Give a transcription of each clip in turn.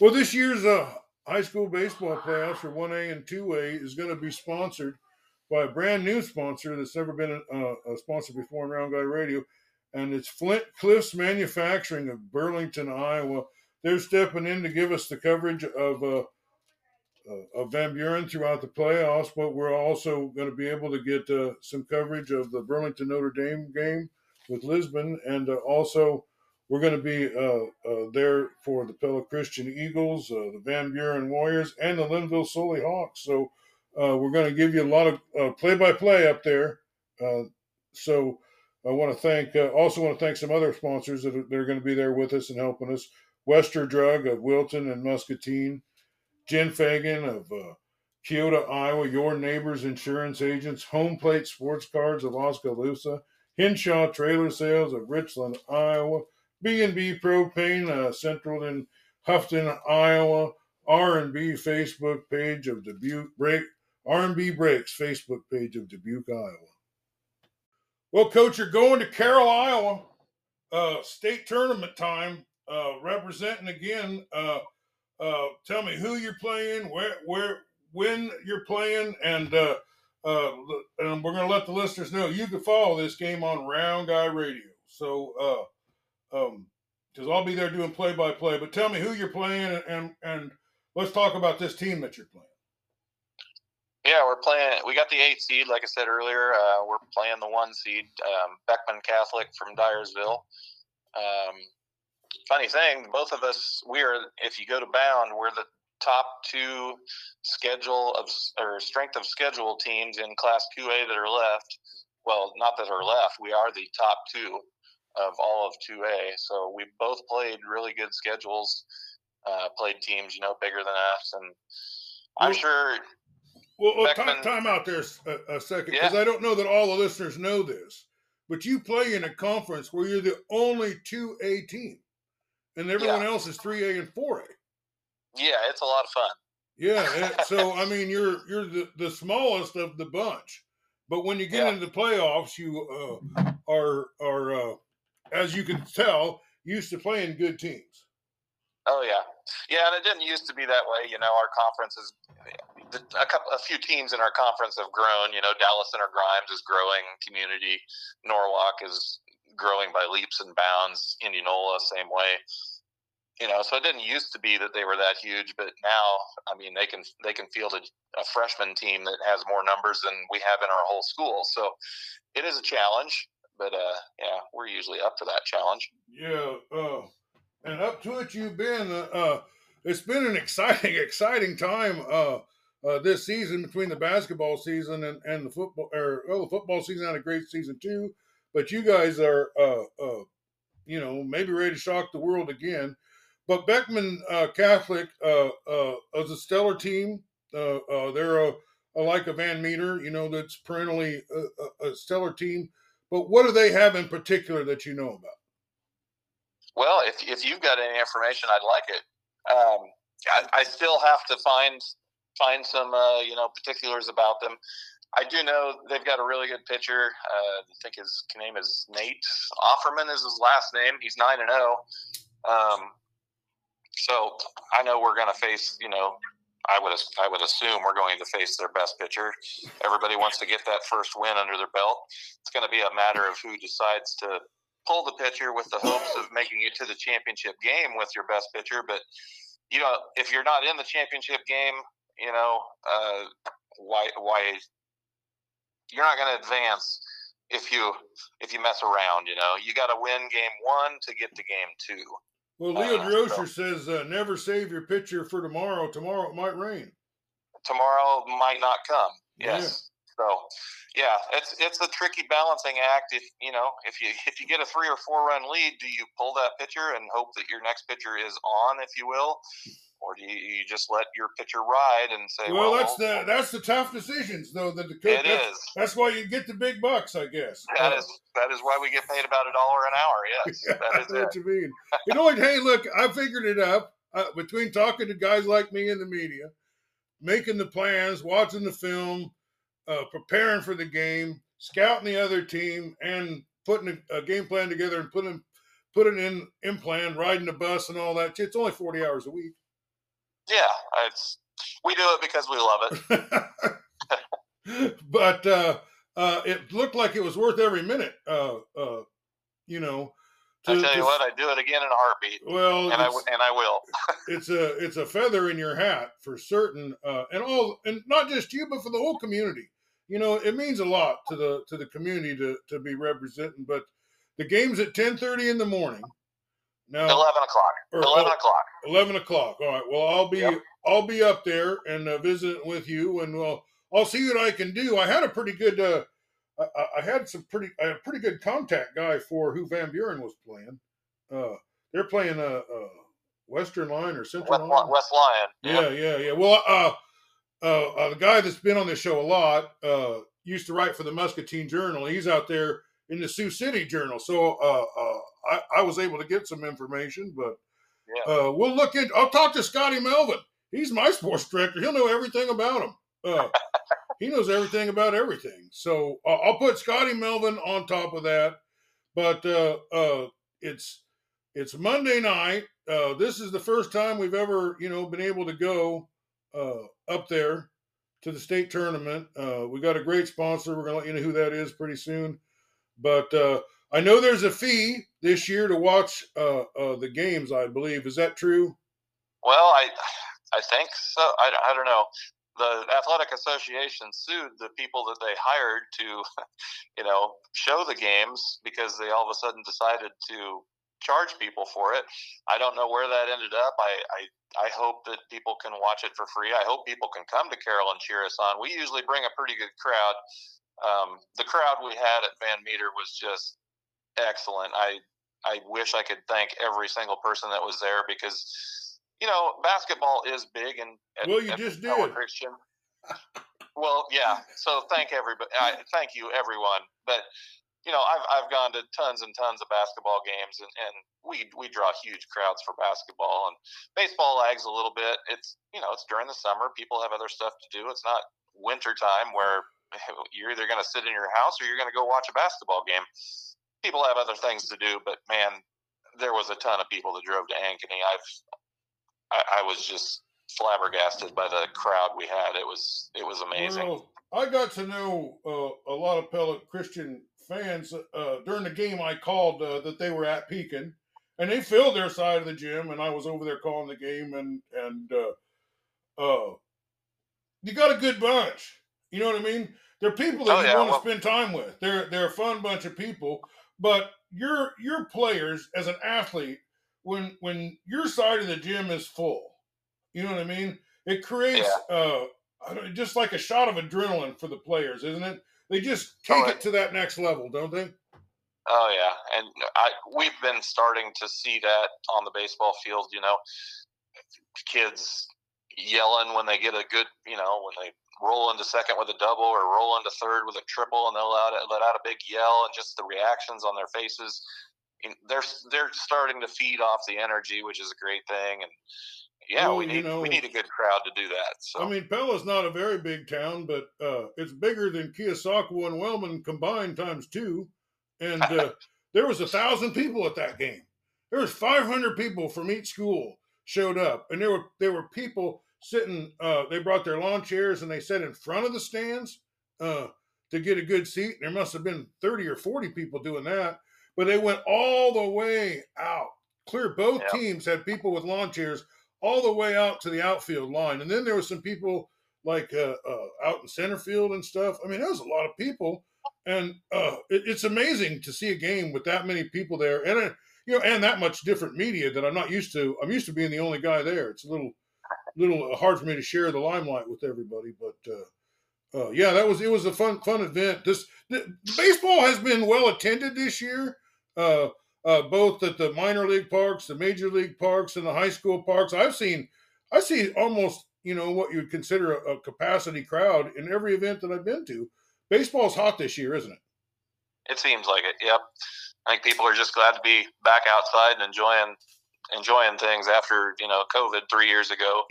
Well, this year's uh, high school baseball playoffs for 1A and 2A is going to be sponsored by a brand new sponsor that's never been a, a sponsor before in Round Guy Radio, and it's Flint Cliffs Manufacturing of Burlington, Iowa. They're stepping in to give us the coverage of uh, uh, of Van Buren throughout the playoffs, but we're also going to be able to get uh, some coverage of the Burlington Notre Dame game with Lisbon, and uh, also we're going to be uh, uh, there for the Pella Christian Eagles, uh, the Van Buren Warriors, and the Lynnville Sully Hawks. So we're going to give you a lot of play-by-play up there. so I want to thank, also want to thank some other sponsors that are, that are going to be there with us and helping us. Wester Drug of Wilton and Muscatine. Jen Fagan of uh, Keota, Iowa, Your Neighbors Insurance Agents, Home Plate Sports Cards of Oskaloosa, Henshaw Trailer Sales of Richland, Iowa, B&B Propane, uh, Central in Houghton, Iowa, R&B Facebook page of Dubuque Break, R&B Breaks Facebook page of Dubuque, Iowa. Well, Coach, you're going to Carroll, Iowa. Uh, state tournament time. Uh, representing again uh, uh, tell me who you're playing, where, where, when you're playing, and uh, uh, and we're going to let the listeners know you can follow this game on Round Guy Radio. So, uh, because I'll be there doing play by play. But tell me who you're playing, and, and and let's talk about this team that you're playing. Yeah, we're playing. We got the eight seed, like I said earlier. Uh, we're playing the one seed, um, Beckman Catholic from Dyersville. Um, funny thing, both of us, we are, if you go to Bound, we're the top two schedule of or strength of schedule teams in Class 2A that are left. Well, not that are left. We are the top two of all of 2A. So we both played really good schedules. Uh, played teams, you know, bigger than us, and I'm well, sure. Well, well Beckman, time, time, out there a, a second because yeah. I don't know that all the listeners know this, but you play in a conference where you're the only 2A team and everyone yeah. else is 3A and 4A. Yeah, it's a lot of fun. Yeah, so I mean, you're you're the, the smallest of the bunch, but when you get yeah. into the playoffs, you uh, are are uh, as you can tell used to playing good teams. Oh yeah, yeah, and it didn't used to be that way. You know, our conference is a couple, a few teams in our conference have grown. You know, Dallas Center Grimes is growing. Community Norwalk is growing by leaps and bounds. Indianola, same way. You know, so it didn't used to be that they were that huge, but now, I mean, they can they can field a, a freshman team that has more numbers than we have in our whole school. So it is a challenge, but uh, yeah, we're usually up for that challenge. Yeah, uh, and up to it you've been. Uh, uh it's been an exciting, exciting time uh, uh, this season between the basketball season and, and the football. Or well, the football season had a great season too but you guys are, you know, maybe ready to shock the world again. But Beckman Catholic uh, uh, is a stellar team. Uh, uh, they're a, a, like a Van Meter, you know, that's perennially a, a, stellar team. But what do they have in particular that you know about? Well, if, if you've got any information, I'd like it. Um, I, I, still have to find find some uh, you know particulars about them. I do know they've got a really good pitcher. Uh, I think his name is Nate Offerman is his last name. He's nine and zero. Oh. Um, so I know we're going to face. You know, I would I would assume we're going to face their best pitcher. Everybody wants to get that first win under their belt. It's going to be a matter of who decides to pull the pitcher with the hopes of making it to the championship game with your best pitcher. But you know, if you're not in the championship game, you know, uh, why why you're not going to advance if you if you mess around. You know, you got to win game one to get to game two. Well, Leo uh, Durocher so, says, uh, "Never save your pitcher for tomorrow. Tomorrow it might rain. Tomorrow might not come." Yes. Yeah. So, yeah, it's it's a tricky balancing act. If you know, if you if you get a three or four run lead, do you pull that pitcher and hope that your next pitcher is on, if you will, or do you, you just let your pitcher ride and say, "Well, well that's the that's the tough decisions, though. That the coach, it that's, is. That's why you get the big bucks, I guess. That uh, is that is why we get paid about a dollar an hour. Yes, yeah, that is what you mean. you know what? Hey, look, I figured it up uh, between talking to guys like me in the media, making the plans, watching the film, uh, preparing for the game, scouting the other team, and putting a, a game plan together and putting putting in in plan, riding the bus and all that. It's only forty hours a week. Yeah, it's we do it because we love it. but uh, uh, it looked like it was worth every minute. Uh, uh you know, to, I tell you to, what, I do it again in a heartbeat. Well, and I and I will. it's a it's a feather in your hat for certain, uh, and all, and not just you, but for the whole community. You know, it means a lot to the to the community to to be representing. But the game's at ten thirty in the morning. Now, eleven o'clock. Eleven oh, o'clock. Eleven o'clock. All right. Well, I'll be yep. I'll be up there and uh, visiting with you, and well, I'll see what I can do. I had a pretty good. Uh, I, I, had some pretty, I had a pretty good contact guy for who Van Buren was playing. Uh, they're playing a, a Western Line or Central West, Line. West Lyon. Yeah, yeah, yeah. Well, uh, uh, uh, the guy that's been on this show a lot uh, used to write for the Muscatine Journal. He's out there in the Sioux City Journal, so uh, uh, I, I, was able to get some information. But yeah. uh, we'll look into. I'll talk to Scotty Melvin. He's my sports director. He'll know everything about him. Uh, he knows everything about everything. So I'll put Scotty Melvin on top of that. But uh, uh, it's it's Monday night. Uh, this is the first time we've ever you know been able to go uh, up there to the state tournament. Uh, we got a great sponsor. We're gonna let you know who that is pretty soon. But uh, I know there's a fee this year to watch uh, uh, the games. I believe is that true? Well, I I think so. I, I don't know the athletic association sued the people that they hired to, you know, show the games because they all of a sudden decided to charge people for it. I don't know where that ended up. I, I, I hope that people can watch it for free. I hope people can come to Carroll and cheer us on. We usually bring a pretty good crowd. Um, the crowd we had at Van Meter was just excellent. I, I wish I could thank every single person that was there because you know, basketball is big and well, you just did Christian. well, yeah. So thank everybody. I, thank you, everyone. But you know, I've I've gone to tons and tons of basketball games, and, and we we draw huge crowds for basketball and baseball lags a little bit. It's you know, it's during the summer. People have other stuff to do. It's not winter time where you're either going to sit in your house or you're going to go watch a basketball game. People have other things to do, but man, there was a ton of people that drove to Ankeny. I've I, I was just flabbergasted by the crowd we had. It was it was amazing. Well, I got to know uh, a lot of Pella Christian fans uh, during the game. I called uh, that they were at Pekin, and they filled their side of the gym, and I was over there calling the game, and and uh, uh, you got a good bunch. You know what I mean? They're people that oh, you want to well, spend time with. They're they're a fun bunch of people, but your your players as an athlete when when your side of the gym is full, you know what I mean? It creates yeah. uh, just like a shot of adrenaline for the players, isn't it? They just oh, take oh, it to that next level, don't they? Oh yeah, and I we've been starting to see that on the baseball field. You know, kids yelling when they get a good, you know, when they roll into second with a double or roll into third with a triple, and they'll let, let out a big yell, and just the reactions on their faces they're they're starting to feed off the energy, which is a great thing. And yeah, well, we need you know, we need a good crowd to do that. So I mean, Pella's not a very big town, but uh, it's bigger than Keosauqua and Wellman combined times two. And uh, there was a thousand people at that game. There was 500 people from each school showed up, and there were there were people sitting. Uh, they brought their lawn chairs and they sat in front of the stands uh, to get a good seat. There must have been 30 or 40 people doing that but they went all the way out. Clear both teams had people with lawn chairs all the way out to the outfield line, and then there was some people like uh, uh, out in center field and stuff. I mean, there was a lot of people, and uh, it, it's amazing to see a game with that many people there, and you know, and that much different media that I'm not used to. I'm used to being the only guy there. It's a little, little hard for me to share the limelight with everybody, but. Uh, uh, yeah, that was it. Was a fun fun event. This the, baseball has been well attended this year uh, uh, both at the minor league parks, the major league parks, and the high school parks. I've seen, I see almost you know what you'd consider a, a capacity crowd in every event that I've been to. Baseball's hot this year, isn't it? It seems like it. Yep. I think people are just glad to be back outside and enjoying enjoying things after you know COVID three years ago,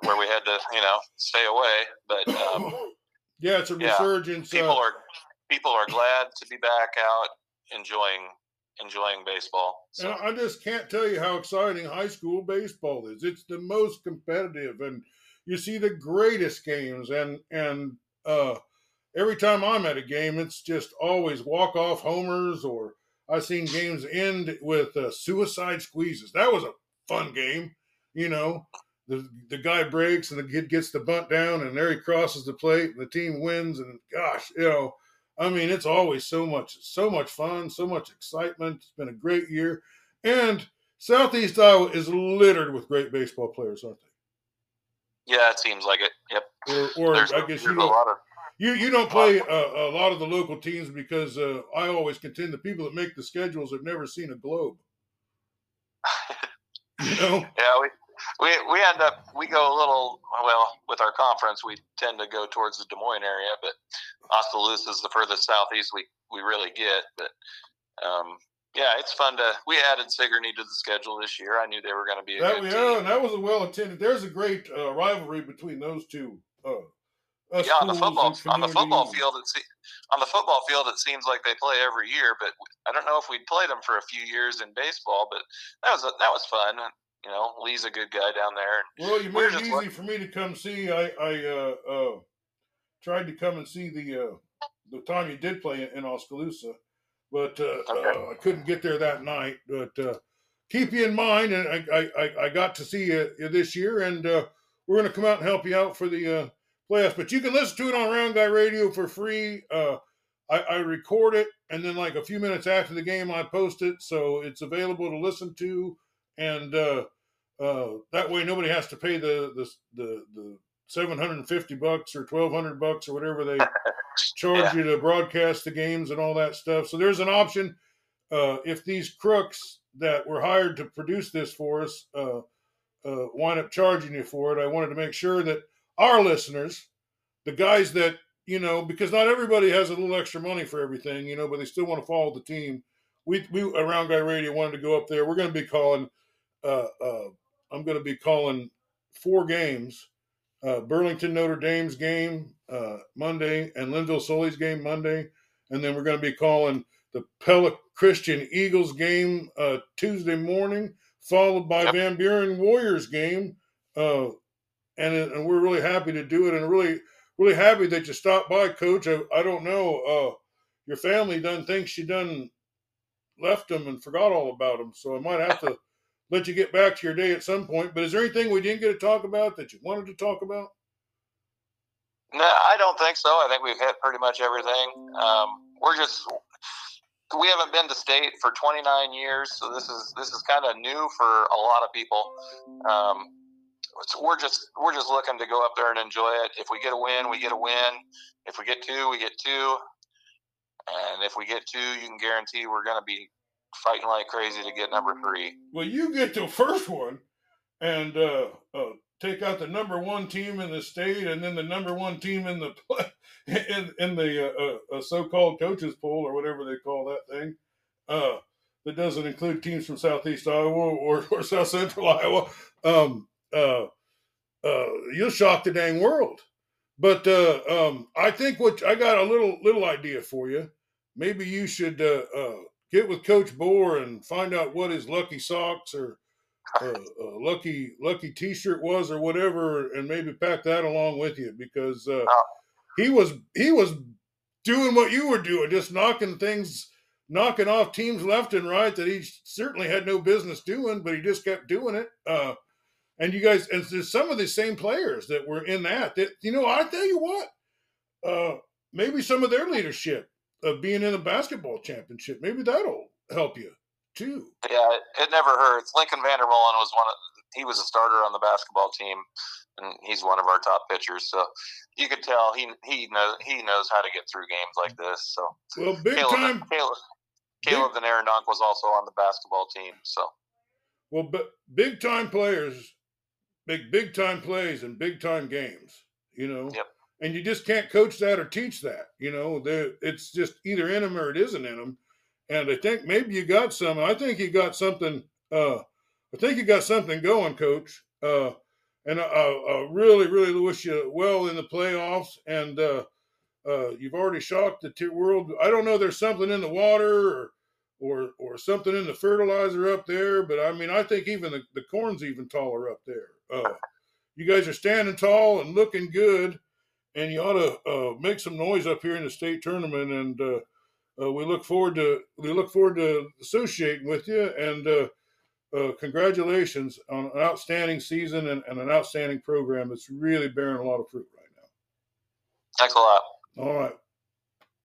where we had to you know stay away. But um, yeah, it's a resurgence. Yeah, people uh, are people are glad to be back out enjoying enjoying baseball. So. And I just can't tell you how exciting high school baseball is. It's the most competitive, and you see the greatest games. And and uh, every time I'm at a game, it's just always walk off homers, or I've seen games end with uh, suicide squeezes. That was a fun game, you know. The, the guy breaks and the kid gets the bunt down and there he crosses the plate and the team wins and gosh you know I mean, it's always so much, so much fun, so much excitement. It's been a great year, and Southeast Iowa is littered with great baseball players, aren't they? Yeah, it seems like it. Yep. Or, or I guess you don't. Of, you you don't play a, a, lot of the local teams because uh, I always contend the people that make the schedules have never seen a globe. you know. Yeah, we we we end up we go a little well with our conference. We tend to go towards the Des Moines area, but Oskaloosa is the furthest southeast we we really get. But um, yeah, it's fun to. We added Sigourney to the schedule this year. I knew they were going to be a that, good yeah, team. and that was a well attended. There's a great uh, rivalry between those two. Uh, yeah, on the football on the football field, it's on the football field. It seems like they play every year, but I don't know if we'd played them for a few years in baseball. But that was a, that was fun. You know, Lee's a good guy down there. Well, you made it easy like, for me to come see. I I uh, uh, tried to come and see the uh, the time you did play in, in Oskaloosa, but uh, okay. Uh, I couldn't get there that night. But uh, keep you in mind, and I I, I got to see you this year, and we're going to come out and help you out for the playoffs. But you can listen to it on Round Guy Radio for free. I, I, record it, and then like a few minutes after the game, I post it, so it's available to listen to. And uh, uh, that way, nobody has to pay the the the, the seven hundred and fifty bucks or twelve hundred bucks or whatever they charge yeah. you to broadcast the games and all that stuff. So there's an option. Uh, if these crooks that were hired to produce this for us uh, uh, wind up charging you for it, I wanted to make sure that our listeners, the guys that you know, because not everybody has a little extra money for everything, you know, but they still want to follow the team. We we around Guy Radio wanted to go up there. We're going to be calling. Uh, uh, I'm going to be calling four games uh, Burlington Notre Dame's game uh, Monday and Lynnville Sully's game Monday. And then we're going to be calling the Pella Christian Eagles game uh, Tuesday morning, followed by yep. Van Buren Warriors game. And, and we're really happy to do it and really, really happy that you stopped by, Coach. I, I don't know. Uh, your family done thinks you done left them and forgot all about them. So I might have to let you get back to your day at some point. But is there anything we didn't get to talk about that you wanted to talk about? No, I don't think so. I think we've hit pretty much everything. Um, we're just we haven't been to state for 29 years, so this is this is kind of new for a lot of people. Um, so we're just we're just looking to go up there and enjoy it. If we get a win, we get a win. If we get two, we get two. And if we get two, you can guarantee we're going to be fighting like crazy to get number three. Well, you get the first one and uh, uh, take out the number one team in the state, and then the number one team in the in in the uh, uh, so-called coaches poll or whatever they call that thing. Uh, that doesn't include teams from Southeast Iowa or, or South Central Iowa. Um, uh, you'll shock the dang world. But um, I think what I got a little little idea for you. Maybe you should get with Coach Bohr and find out what his lucky socks or, or uh, lucky lucky T-shirt was or whatever, and maybe pack that along with you because uh, oh. he was he was doing what you were doing, just knocking things, knocking off teams left and right that he certainly had no business doing, but he just kept doing it. And you guys, and there's some of the same players that were in that. That you know, I tell you what, uh, maybe some of their leadership of being in a basketball championship. Maybe that'll help you too. Yeah, it, never hurts. Lincoln Vandermolen was one of he was a starter on the basketball team, and he's one of our top pitchers. So you could tell he he knows he knows how to get through games like this. So well, big Caleb, time. Caleb, Caleb big, Van was also on the basketball team. So well, but big time players, big big time plays and big time games. You know. Yep and you just can't coach that or teach that. You know, it's just either in them or it isn't in them. And I think maybe you got some. I think you got something. Uh, I think you got something going, Coach. Uh, and I, I, really, really wish you well in the playoffs. And uh, uh, you've already shocked the world. I don't know. There's something in the water or or or something in the fertilizer up there. But I mean, I think even the, the corn's even taller up there. Uh, you guys are standing tall and looking good, and you ought to uh, make some noise up here in the state tournament. And uh, uh we look forward to we look forward to associating with you. And uh, uh, congratulations on an outstanding season and, and, an outstanding program that's really bearing a lot of fruit right now. Thanks a lot. All right.